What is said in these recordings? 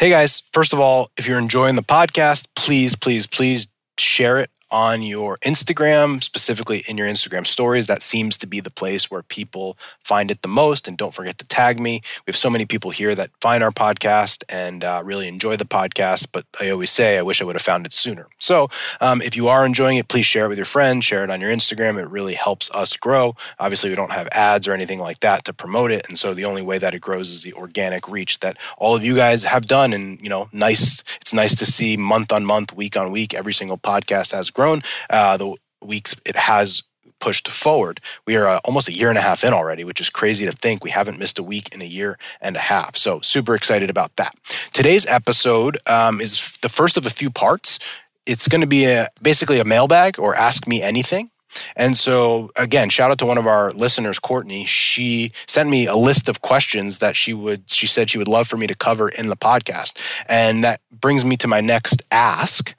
Hey guys, first of all, if you're enjoying the podcast, please, please, please share it on your Instagram, specifically in your Instagram stories. That seems to be the place where people find it the most. And don't forget to tag me. We have so many people here that find our podcast and uh, really enjoy the podcast. But I always say, I wish I would have found it sooner. So um, if you are enjoying it, please share it with your friends, share it on your Instagram. It really helps us grow. Obviously, we don't have ads or anything like that to promote it. And so the only way that it grows is the organic reach that all of you guys have done. And, you know, nice, it's nice to see month on month, week on week, every single podcast has grown. Uh, the weeks it has pushed forward. We are uh, almost a year and a half in already, which is crazy to think. We haven't missed a week in a year and a half. So, super excited about that. Today's episode um, is the first of a few parts. It's going to be a, basically a mailbag or ask me anything. And so, again, shout out to one of our listeners, Courtney. She sent me a list of questions that she would, she said she would love for me to cover in the podcast. And that brings me to my next ask.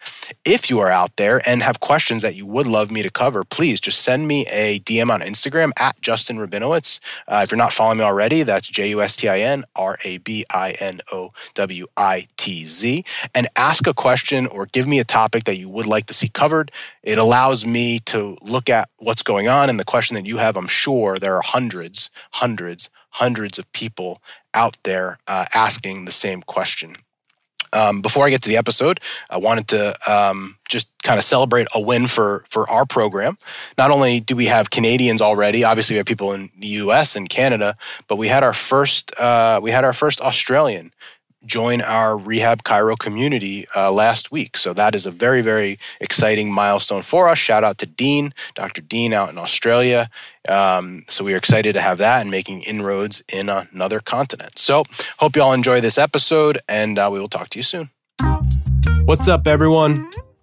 If you are out there and have questions that you would love me to cover, please just send me a DM on Instagram at Justin Rabinowitz. Uh, if you're not following me already, that's J U S T I N R A B I N O W I T Z. And ask a question or give me a topic that you would like to see covered. It allows me to look at what's going on and the question that you have. I'm sure there are hundreds, hundreds, hundreds of people out there uh, asking the same question. Um, before I get to the episode, I wanted to um, just kind of celebrate a win for for our program. Not only do we have Canadians already, obviously we have people in the U.S. and Canada, but we had our first uh, we had our first Australian join our Rehab Chiro community uh, last week. So that is a very, very exciting milestone for us. Shout out to Dean, Dr. Dean out in Australia. Um, so we are excited to have that and making inroads in another continent. So hope you all enjoy this episode and uh, we will talk to you soon. What's up, everyone?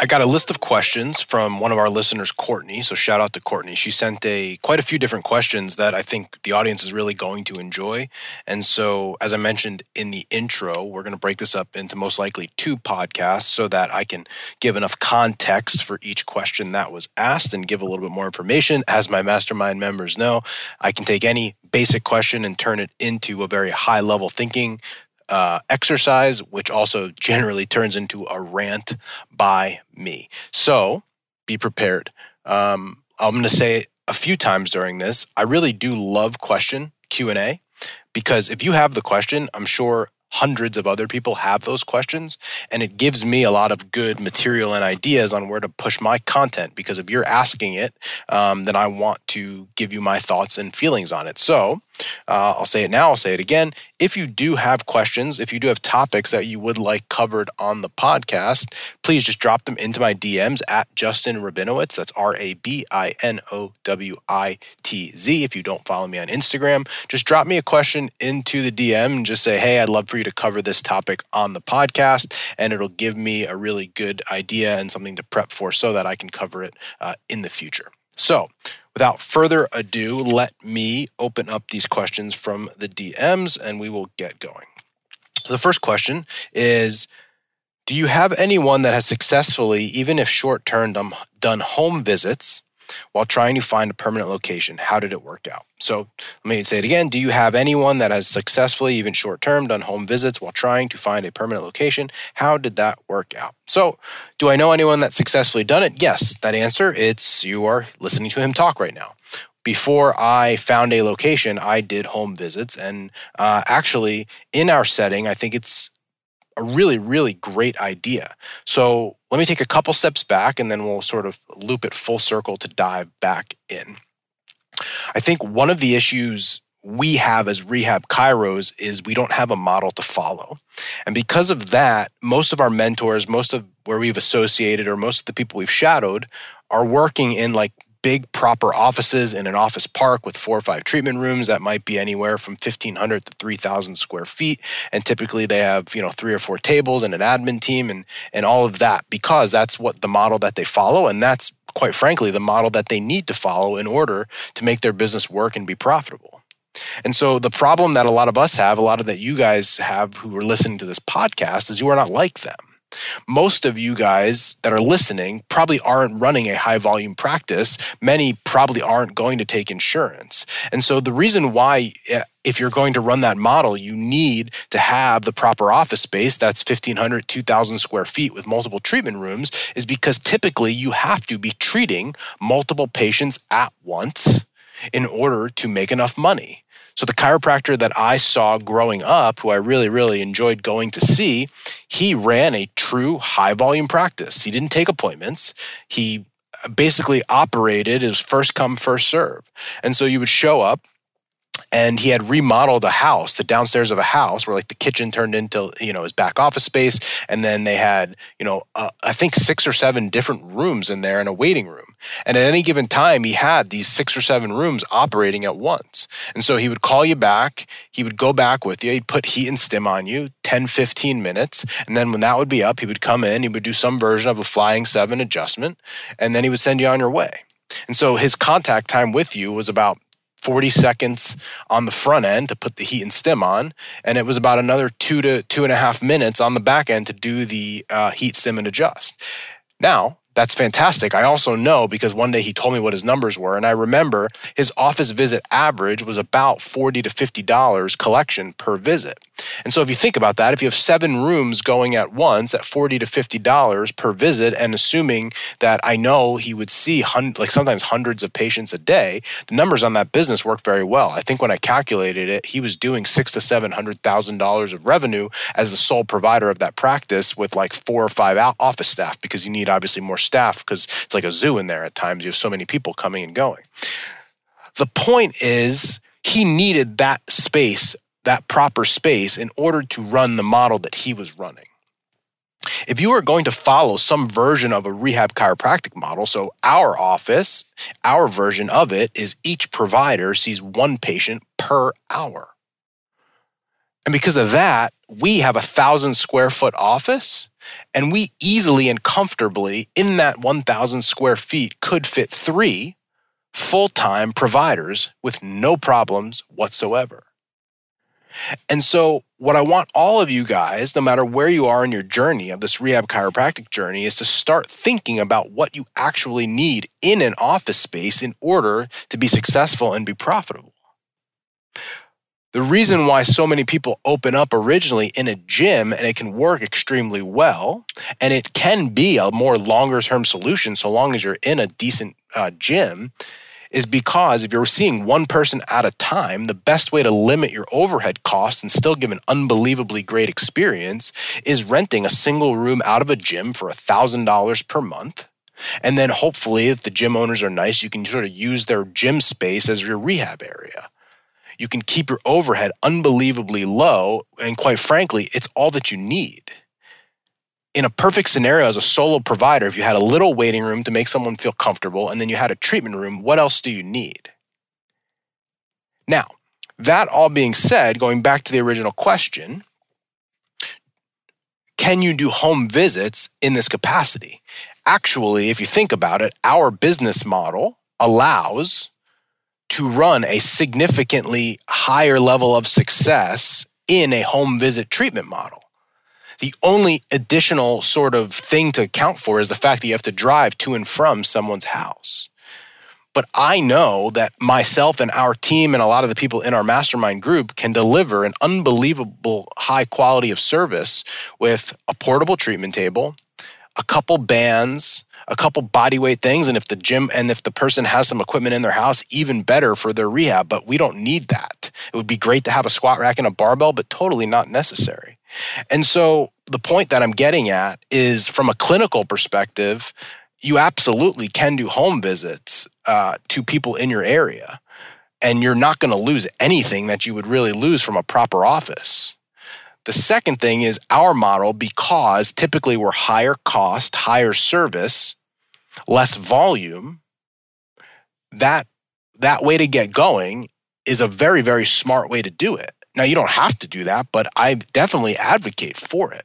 I got a list of questions from one of our listeners, Courtney. So shout out to Courtney. She sent a quite a few different questions that I think the audience is really going to enjoy. And so, as I mentioned in the intro, we're going to break this up into most likely two podcasts so that I can give enough context for each question that was asked and give a little bit more information. As my mastermind members know, I can take any basic question and turn it into a very high level thinking uh, exercise, which also generally turns into a rant by me. So be prepared. Um, I'm going to say a few times during this. I really do love question Q and A because if you have the question, I'm sure hundreds of other people have those questions and it gives me a lot of good material and ideas on where to push my content because if you're asking it um, then i want to give you my thoughts and feelings on it so uh, I'll say it now, I'll say it again. If you do have questions, if you do have topics that you would like covered on the podcast, please just drop them into my DMs at Justin Rabinowitz. That's R A B I N O W I T Z. If you don't follow me on Instagram, just drop me a question into the DM and just say, hey, I'd love for you to cover this topic on the podcast. And it'll give me a really good idea and something to prep for so that I can cover it uh, in the future. So, without further ado, let me open up these questions from the DMs and we will get going. The first question is Do you have anyone that has successfully, even if short term, done home visits while trying to find a permanent location? How did it work out? So let me say it again. Do you have anyone that has successfully, even short term, done home visits while trying to find a permanent location? How did that work out? So, do I know anyone that's successfully done it? Yes. That answer, it's you are listening to him talk right now. Before I found a location, I did home visits. And uh, actually, in our setting, I think it's a really, really great idea. So let me take a couple steps back and then we'll sort of loop it full circle to dive back in. I think one of the issues we have as rehab chiros is we don't have a model to follow. And because of that, most of our mentors, most of where we've associated or most of the people we've shadowed are working in like big proper offices in an office park with four or five treatment rooms that might be anywhere from 1500 to 3000 square feet and typically they have you know three or four tables and an admin team and and all of that because that's what the model that they follow and that's quite frankly, the model that they need to follow in order to make their business work and be profitable. And so the problem that a lot of us have, a lot of that you guys have who are listening to this podcast, is you are not like them. Most of you guys that are listening probably aren't running a high volume practice. Many probably aren't going to take insurance. And so the reason why eh, if you're going to run that model, you need to have the proper office space that's 1,500, 2,000 square feet with multiple treatment rooms, is because typically you have to be treating multiple patients at once in order to make enough money. So the chiropractor that I saw growing up, who I really, really enjoyed going to see, he ran a true high volume practice. He didn't take appointments. He basically operated as first come, first serve. And so you would show up, and he had remodeled a house, the downstairs of a house, where like the kitchen turned into you know his back office space, and then they had you know uh, I think six or seven different rooms in there and a waiting room. And at any given time, he had these six or seven rooms operating at once. And so he would call you back, he would go back with you, he'd put heat and stim on you 10, 15 minutes. And then when that would be up, he would come in, he would do some version of a flying seven adjustment, and then he would send you on your way. And so his contact time with you was about 40 seconds on the front end to put the heat and stim on, and it was about another two to two and a half minutes on the back end to do the uh, heat, stim, and adjust. Now, that's fantastic. I also know because one day he told me what his numbers were, and I remember his office visit average was about forty to fifty dollars collection per visit. And so, if you think about that, if you have seven rooms going at once at forty to fifty dollars per visit, and assuming that I know he would see hun- like sometimes hundreds of patients a day, the numbers on that business work very well. I think when I calculated it, he was doing six to seven hundred thousand dollars of revenue as the sole provider of that practice with like four or five office staff because you need obviously more staff because it's like a zoo in there at times. You have so many people coming and going. The point is, he needed that space, that proper space, in order to run the model that he was running. If you are going to follow some version of a rehab chiropractic model, so our office, our version of it is each provider sees one patient per hour. And because of that, we have a thousand square foot office and we easily and comfortably, in that 1,000 square feet, could fit three full time providers with no problems whatsoever. And so, what I want all of you guys, no matter where you are in your journey of this rehab chiropractic journey, is to start thinking about what you actually need in an office space in order to be successful and be profitable. The reason why so many people open up originally in a gym and it can work extremely well, and it can be a more longer term solution so long as you're in a decent uh, gym, is because if you're seeing one person at a time, the best way to limit your overhead costs and still give an unbelievably great experience is renting a single room out of a gym for $1,000 per month. And then hopefully, if the gym owners are nice, you can sort of use their gym space as your rehab area you can keep your overhead unbelievably low. And quite frankly, it's all that you need. In a perfect scenario, as a solo provider, if you had a little waiting room to make someone feel comfortable and then you had a treatment room, what else do you need? Now, that all being said, going back to the original question, can you do home visits in this capacity? Actually, if you think about it, our business model allows to run a significantly higher level of success in a home visit treatment model. The only additional sort of thing to account for is the fact that you have to drive to and from someone's house. But I know that myself and our team and a lot of the people in our mastermind group can deliver an unbelievable high quality of service with a portable treatment table, a couple bands, a couple body weight things and if the gym and if the person has some equipment in their house even better for their rehab but we don't need that. It would be great to have a squat rack and a barbell but totally not necessary. And so the point that i'm getting at is from a clinical perspective you absolutely can do home visits uh, to people in your area and you're not going to lose anything that you would really lose from a proper office the second thing is our model, because typically we're higher cost, higher service, less volume, that, that way to get going is a very, very smart way to do it. Now, you don't have to do that, but I definitely advocate for it.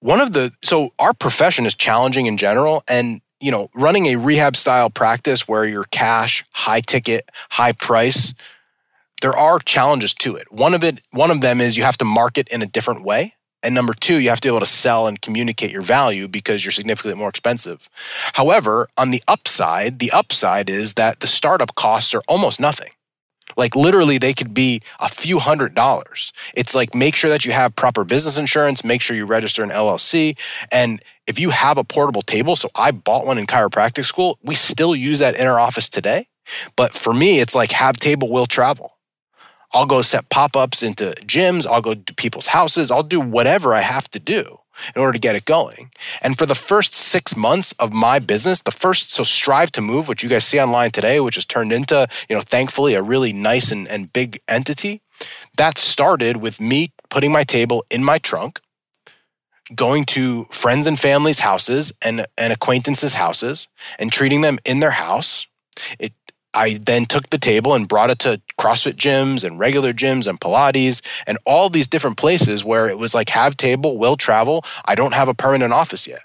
one of the so our profession is challenging in general and you know running a rehab style practice where you're cash high ticket high price there are challenges to it one of it one of them is you have to market in a different way and number two you have to be able to sell and communicate your value because you're significantly more expensive however on the upside the upside is that the startup costs are almost nothing like literally, they could be a few hundred dollars. It's like make sure that you have proper business insurance, make sure you register an LLC. And if you have a portable table, so I bought one in chiropractic school, we still use that in our office today. But for me, it's like have table will travel. I'll go set pop ups into gyms, I'll go to people's houses, I'll do whatever I have to do in order to get it going. And for the first six months of my business, the first, so Strive to Move, which you guys see online today, which has turned into, you know, thankfully a really nice and, and big entity, that started with me putting my table in my trunk, going to friends and family's houses and, and acquaintances' houses and treating them in their house. It I then took the table and brought it to CrossFit gyms and regular gyms and Pilates and all these different places where it was like, have table, will travel. I don't have a permanent office yet.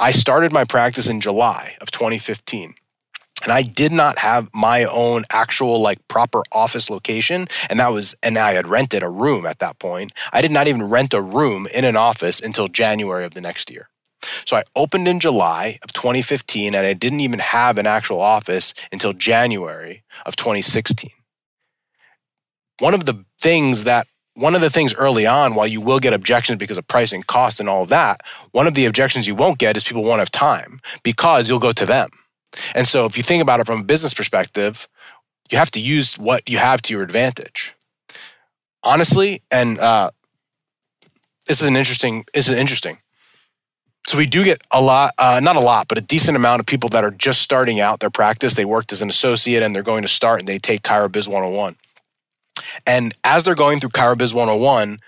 I started my practice in July of 2015. And I did not have my own actual, like, proper office location. And that was, and I had rented a room at that point. I did not even rent a room in an office until January of the next year. So I opened in July of 2015 and I didn't even have an actual office until January of 2016. One of the things that one of the things early on, while you will get objections because of price and cost and all of that, one of the objections you won't get is people won't have time because you'll go to them. And so if you think about it from a business perspective, you have to use what you have to your advantage. Honestly, and uh, this is an interesting. This is interesting. So we do get a lot, uh, not a lot, but a decent amount of people that are just starting out their practice. They worked as an associate and they're going to start and they take ChiroBiz 101. And as they're going through ChiroBiz 101,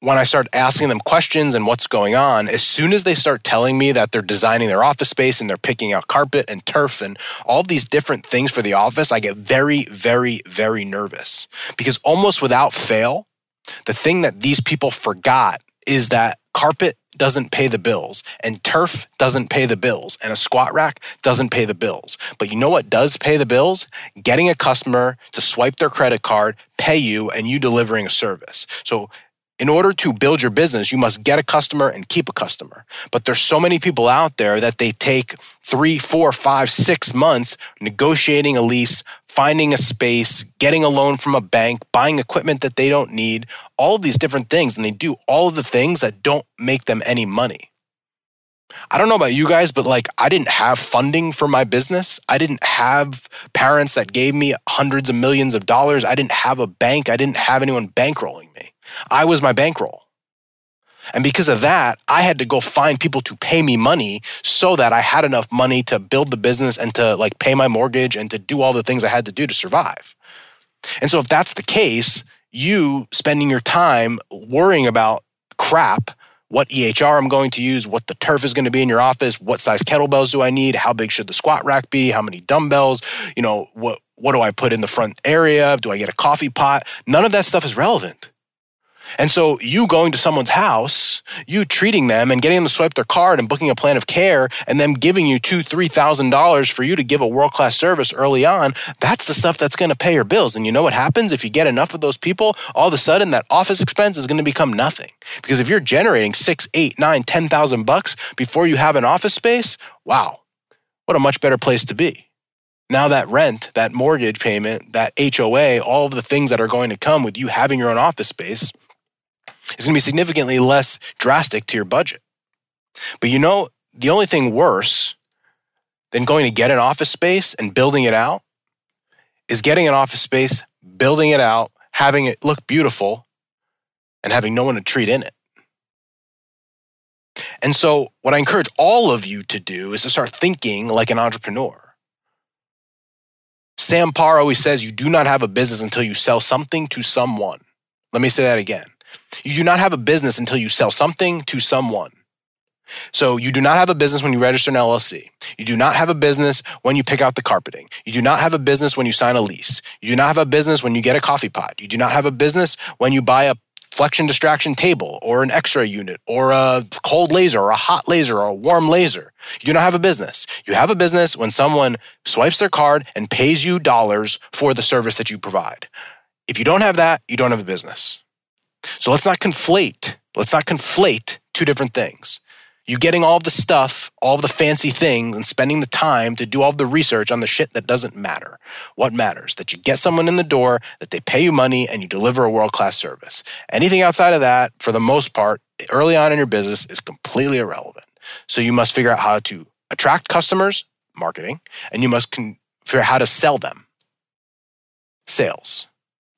when I start asking them questions and what's going on, as soon as they start telling me that they're designing their office space and they're picking out carpet and turf and all these different things for the office, I get very, very, very nervous because almost without fail, the thing that these people forgot is that carpet doesn't pay the bills and turf doesn't pay the bills and a squat rack doesn't pay the bills. But you know what does pay the bills? Getting a customer to swipe their credit card, pay you, and you delivering a service. So in order to build your business, you must get a customer and keep a customer. But there's so many people out there that they take three, four, five, six months negotiating a lease, finding a space, getting a loan from a bank, buying equipment that they don't need, all of these different things. And they do all of the things that don't make them any money. I don't know about you guys, but like I didn't have funding for my business. I didn't have parents that gave me hundreds of millions of dollars. I didn't have a bank. I didn't have anyone bankrolling me. I was my bankroll. And because of that, I had to go find people to pay me money so that I had enough money to build the business and to like pay my mortgage and to do all the things I had to do to survive. And so if that's the case, you spending your time worrying about crap, what EHR I'm going to use, what the turf is going to be in your office, what size kettlebells do I need, how big should the squat rack be, how many dumbbells, you know, what what do I put in the front area? Do I get a coffee pot? None of that stuff is relevant. And so you going to someone's house, you treating them and getting them to swipe their card and booking a plan of care and them giving you two, three thousand dollars for you to give a world-class service early on, that's the stuff that's gonna pay your bills. And you know what happens if you get enough of those people, all of a sudden that office expense is gonna become nothing. Because if you're generating six, eight, nine, ten thousand bucks before you have an office space, wow, what a much better place to be. Now that rent, that mortgage payment, that HOA, all of the things that are going to come with you having your own office space is going to be significantly less drastic to your budget. But you know, the only thing worse than going to get an office space and building it out is getting an office space, building it out, having it look beautiful, and having no one to treat in it. And so, what I encourage all of you to do is to start thinking like an entrepreneur. Sam Parr always says you do not have a business until you sell something to someone. Let me say that again. You do not have a business until you sell something to someone. So you do not have a business when you register an LLC. You do not have a business when you pick out the carpeting. You do not have a business when you sign a lease. You do not have a business when you get a coffee pot. You do not have a business when you buy a flexion distraction table or an x-ray unit or a cold laser or a hot laser or a warm laser. You don't have a business. You have a business when someone swipes their card and pays you dollars for the service that you provide. If you don't have that, you don't have a business. So let's not conflate. Let's not conflate two different things you getting all the stuff, all the fancy things, and spending the time to do all the research on the shit that doesn't matter. What matters? That you get someone in the door, that they pay you money, and you deliver a world class service. Anything outside of that, for the most part, early on in your business is completely irrelevant. So you must figure out how to attract customers, marketing, and you must con- figure out how to sell them, sales.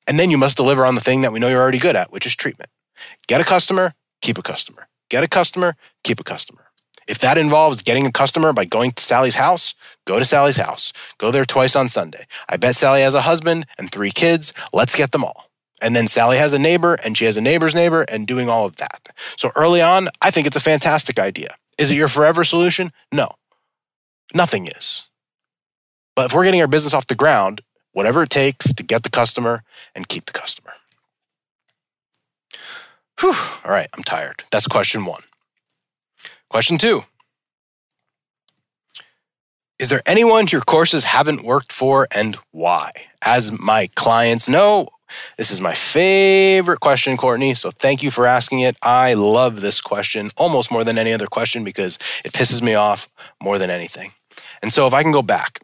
And then you must deliver on the thing that we know you're already good at, which is treatment. Get a customer, keep a customer. Get a customer, keep a customer. If that involves getting a customer by going to Sally's house, go to Sally's house. Go there twice on Sunday. I bet Sally has a husband and three kids. Let's get them all. And then Sally has a neighbor and she has a neighbor's neighbor and doing all of that. So early on, I think it's a fantastic idea. Is it your forever solution? No. Nothing is. But if we're getting our business off the ground, whatever it takes to get the customer and keep the customer. Whew. All right, I'm tired. That's question one. Question two Is there anyone your courses haven't worked for and why? As my clients know, this is my favorite question, Courtney. So thank you for asking it. I love this question almost more than any other question because it pisses me off more than anything. And so if I can go back,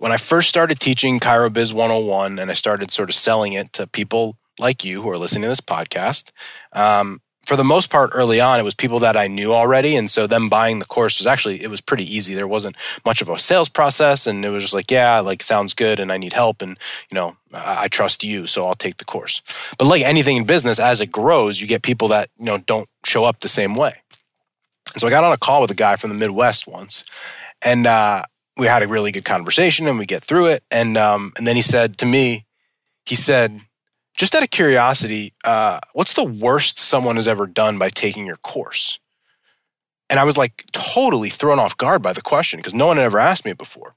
when I first started teaching ChiroBiz 101 and I started sort of selling it to people like you who are listening to this podcast. Um, for the most part, early on, it was people that I knew already, and so them buying the course was actually it was pretty easy. There wasn't much of a sales process, and it was just like, yeah, like sounds good, and I need help, and you know, I, I trust you, so I'll take the course. But like anything in business, as it grows, you get people that you know don't show up the same way. and so I got on a call with a guy from the Midwest once, and uh, we had a really good conversation, and we get through it, and um, and then he said to me, he said just out of curiosity, uh, what's the worst someone has ever done by taking your course? And I was like totally thrown off guard by the question because no one had ever asked me it before.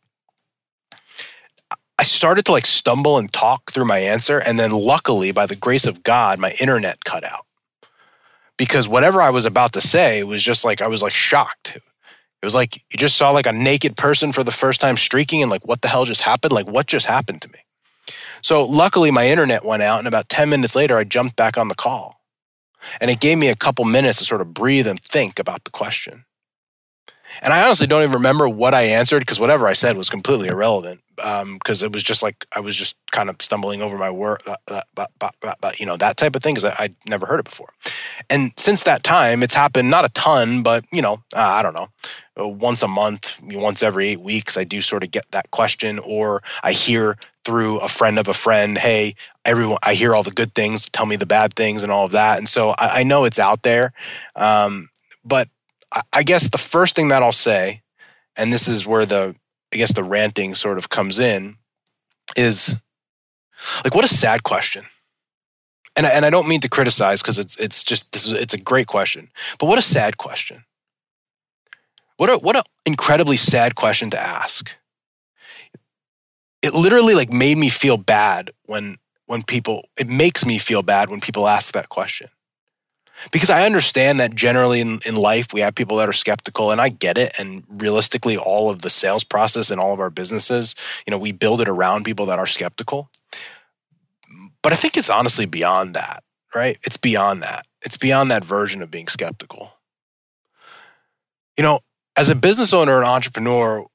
I started to like stumble and talk through my answer. And then luckily, by the grace of God, my internet cut out because whatever I was about to say was just like, I was like shocked. It was like you just saw like a naked person for the first time streaking and like, what the hell just happened? Like, what just happened to me? So luckily, my internet went out, and about 10 minutes later, I jumped back on the call. And it gave me a couple minutes to sort of breathe and think about the question. And I honestly don't even remember what I answered because whatever I said was completely irrelevant. Because um, it was just like I was just kind of stumbling over my word, uh, uh, you know, that type of thing because I'd never heard it before. And since that time, it's happened not a ton, but you know, uh, I don't know, uh, once a month, once every eight weeks, I do sort of get that question, or I hear through a friend of a friend, hey, everyone, I hear all the good things, tell me the bad things and all of that. And so I, I know it's out there. Um, but I, guess the first thing that I'll say, and this is where the, I guess the ranting sort of comes in, is like, what a sad question. And I, and I don't mean to criticize because it's it's just this is it's a great question, but what a sad question. What a what an incredibly sad question to ask it literally like made me feel bad when when people it makes me feel bad when people ask that question because i understand that generally in, in life we have people that are skeptical and i get it. And realistically all of the sales process and all of our businesses you know we build it around people that are skeptical. But i think it's honestly beyond that right? It's beyond that. It's beyond that version of being skeptical. You know as a business owner and entrepreneur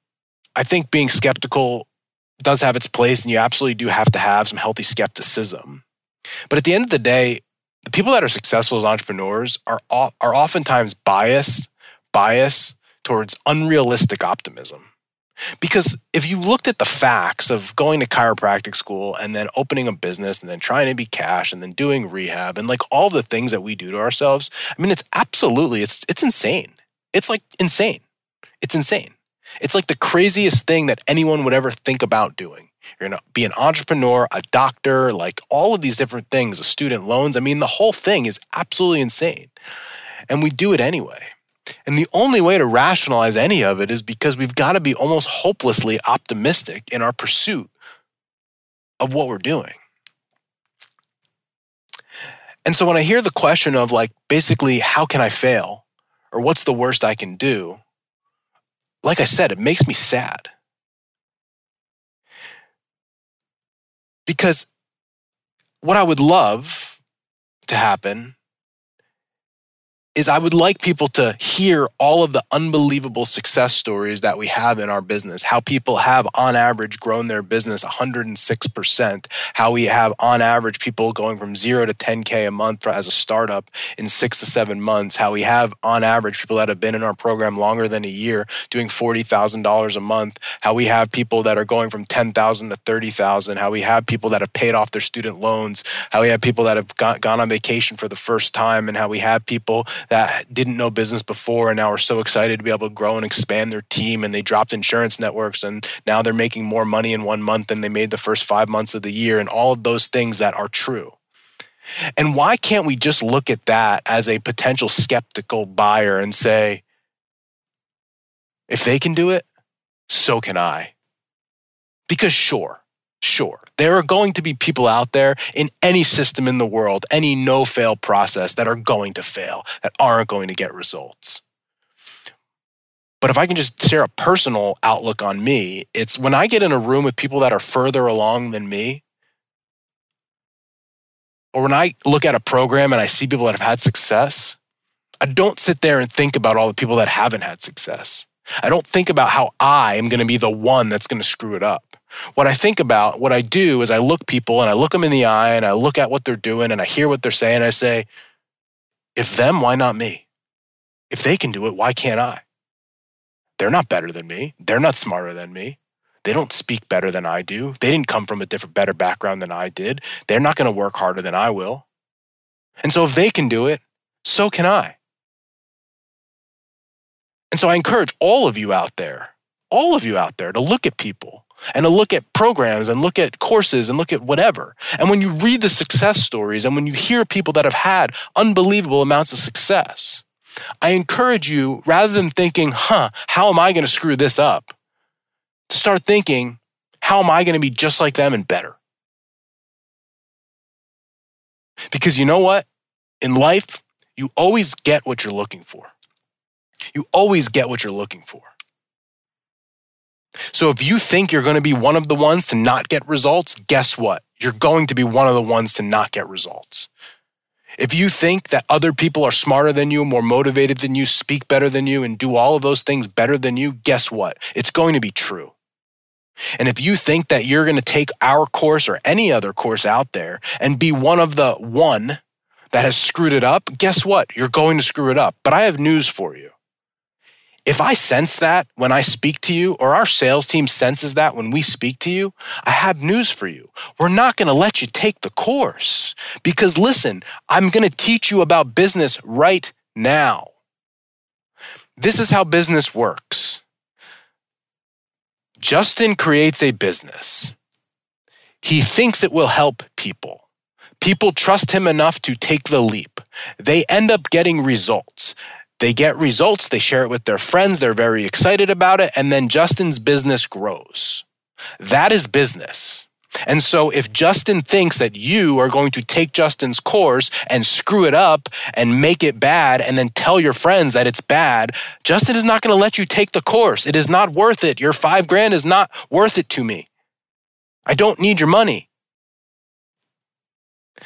i think being skeptical does have its place, and you absolutely do have to have some healthy skepticism. But at the end of the day, the people that are successful as entrepreneurs are are oftentimes biased bias towards unrealistic optimism. Because if you looked at the facts of going to chiropractic school and then opening a business and then trying to be cash and then doing rehab and like all the things that we do to ourselves, I mean it's absolutely it's it's insane. It's like insane. It's insane. It's like the craziest thing that anyone would ever think about doing. You're going to be an entrepreneur, a doctor, like all of these different things, student loans. I mean, the whole thing is absolutely insane. And we do it anyway. And the only way to rationalize any of it is because we've got to be almost hopelessly optimistic in our pursuit of what we're doing. And so when I hear the question of like, basically, how can I fail? Or what's the worst I can do? Like I said, it makes me sad. Because what I would love to happen is I would like people to hear all of the unbelievable success stories that we have in our business, how people have on average grown their business 106%, how we have on average people going from zero to 10K a month as a startup in six to seven months, how we have on average people that have been in our program longer than a year doing $40,000 a month, how we have people that are going from 10,000 to 30,000, how we have people that have paid off their student loans, how we have people that have gone on vacation for the first time, and how we have people that didn't know business before and now are so excited to be able to grow and expand their team and they dropped insurance networks and now they're making more money in one month than they made the first five months of the year and all of those things that are true. And why can't we just look at that as a potential skeptical buyer and say, if they can do it, so can I? Because sure, Sure, there are going to be people out there in any system in the world, any no fail process that are going to fail, that aren't going to get results. But if I can just share a personal outlook on me, it's when I get in a room with people that are further along than me, or when I look at a program and I see people that have had success, I don't sit there and think about all the people that haven't had success. I don't think about how I am going to be the one that's going to screw it up. What I think about, what I do is I look people and I look them in the eye and I look at what they're doing and I hear what they're saying. I say, if them, why not me? If they can do it, why can't I? They're not better than me. They're not smarter than me. They don't speak better than I do. They didn't come from a different, better background than I did. They're not going to work harder than I will. And so if they can do it, so can I. And so I encourage all of you out there, all of you out there to look at people and to look at programs and look at courses and look at whatever. And when you read the success stories and when you hear people that have had unbelievable amounts of success, I encourage you, rather than thinking, huh, how am I going to screw this up? To start thinking, how am I going to be just like them and better? Because you know what? In life, you always get what you're looking for. You always get what you're looking for. So if you think you're going to be one of the ones to not get results, guess what? You're going to be one of the ones to not get results. If you think that other people are smarter than you, more motivated than you, speak better than you, and do all of those things better than you, guess what? It's going to be true. And if you think that you're going to take our course or any other course out there and be one of the one that has screwed it up, guess what? You're going to screw it up. But I have news for you. If I sense that when I speak to you, or our sales team senses that when we speak to you, I have news for you. We're not going to let you take the course because listen, I'm going to teach you about business right now. This is how business works. Justin creates a business. He thinks it will help people. People trust him enough to take the leap. They end up getting results. They get results, they share it with their friends, they're very excited about it, and then Justin's business grows. That is business. And so, if Justin thinks that you are going to take Justin's course and screw it up and make it bad and then tell your friends that it's bad, Justin is not going to let you take the course. It is not worth it. Your five grand is not worth it to me. I don't need your money.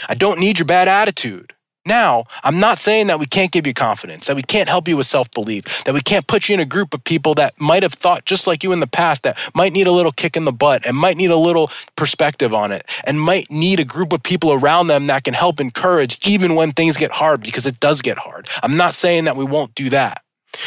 I don't need your bad attitude. Now, I'm not saying that we can't give you confidence, that we can't help you with self belief, that we can't put you in a group of people that might have thought just like you in the past, that might need a little kick in the butt and might need a little perspective on it, and might need a group of people around them that can help encourage even when things get hard, because it does get hard. I'm not saying that we won't do that.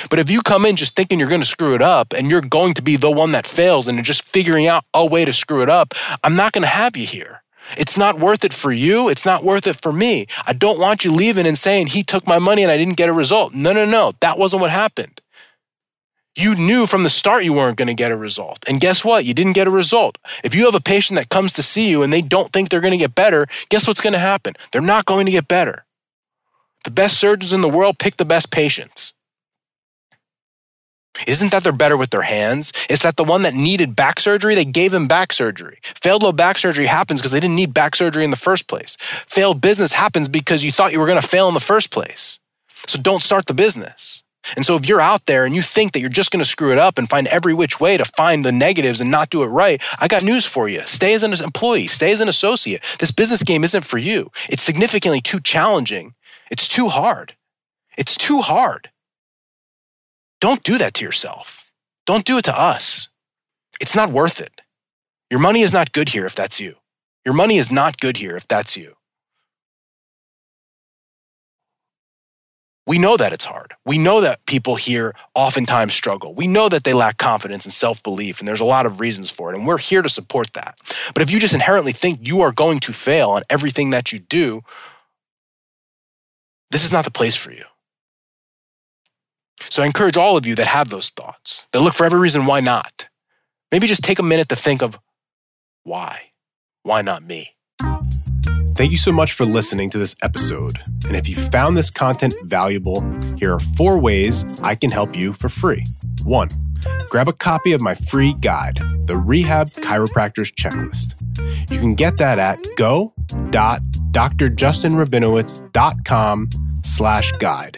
But if you come in just thinking you're going to screw it up and you're going to be the one that fails and you're just figuring out a way to screw it up, I'm not going to have you here. It's not worth it for you. It's not worth it for me. I don't want you leaving and saying, he took my money and I didn't get a result. No, no, no. That wasn't what happened. You knew from the start you weren't going to get a result. And guess what? You didn't get a result. If you have a patient that comes to see you and they don't think they're going to get better, guess what's going to happen? They're not going to get better. The best surgeons in the world pick the best patients. Isn't that they're better with their hands. It's that the one that needed back surgery, they gave them back surgery. Failed low back surgery happens because they didn't need back surgery in the first place. Failed business happens because you thought you were going to fail in the first place. So don't start the business. And so if you're out there and you think that you're just going to screw it up and find every which way to find the negatives and not do it right, I got news for you. Stay as an employee, stay as an associate. This business game isn't for you. It's significantly too challenging. It's too hard. It's too hard. Don't do that to yourself. Don't do it to us. It's not worth it. Your money is not good here if that's you. Your money is not good here if that's you. We know that it's hard. We know that people here oftentimes struggle. We know that they lack confidence and self belief, and there's a lot of reasons for it, and we're here to support that. But if you just inherently think you are going to fail on everything that you do, this is not the place for you. So I encourage all of you that have those thoughts, that look for every reason why not. Maybe just take a minute to think of why? Why not me? Thank you so much for listening to this episode. And if you found this content valuable, here are four ways I can help you for free. One, grab a copy of my free guide, the Rehab Chiropractor's Checklist. You can get that at go.drjustinrabinowitz.com slash guide.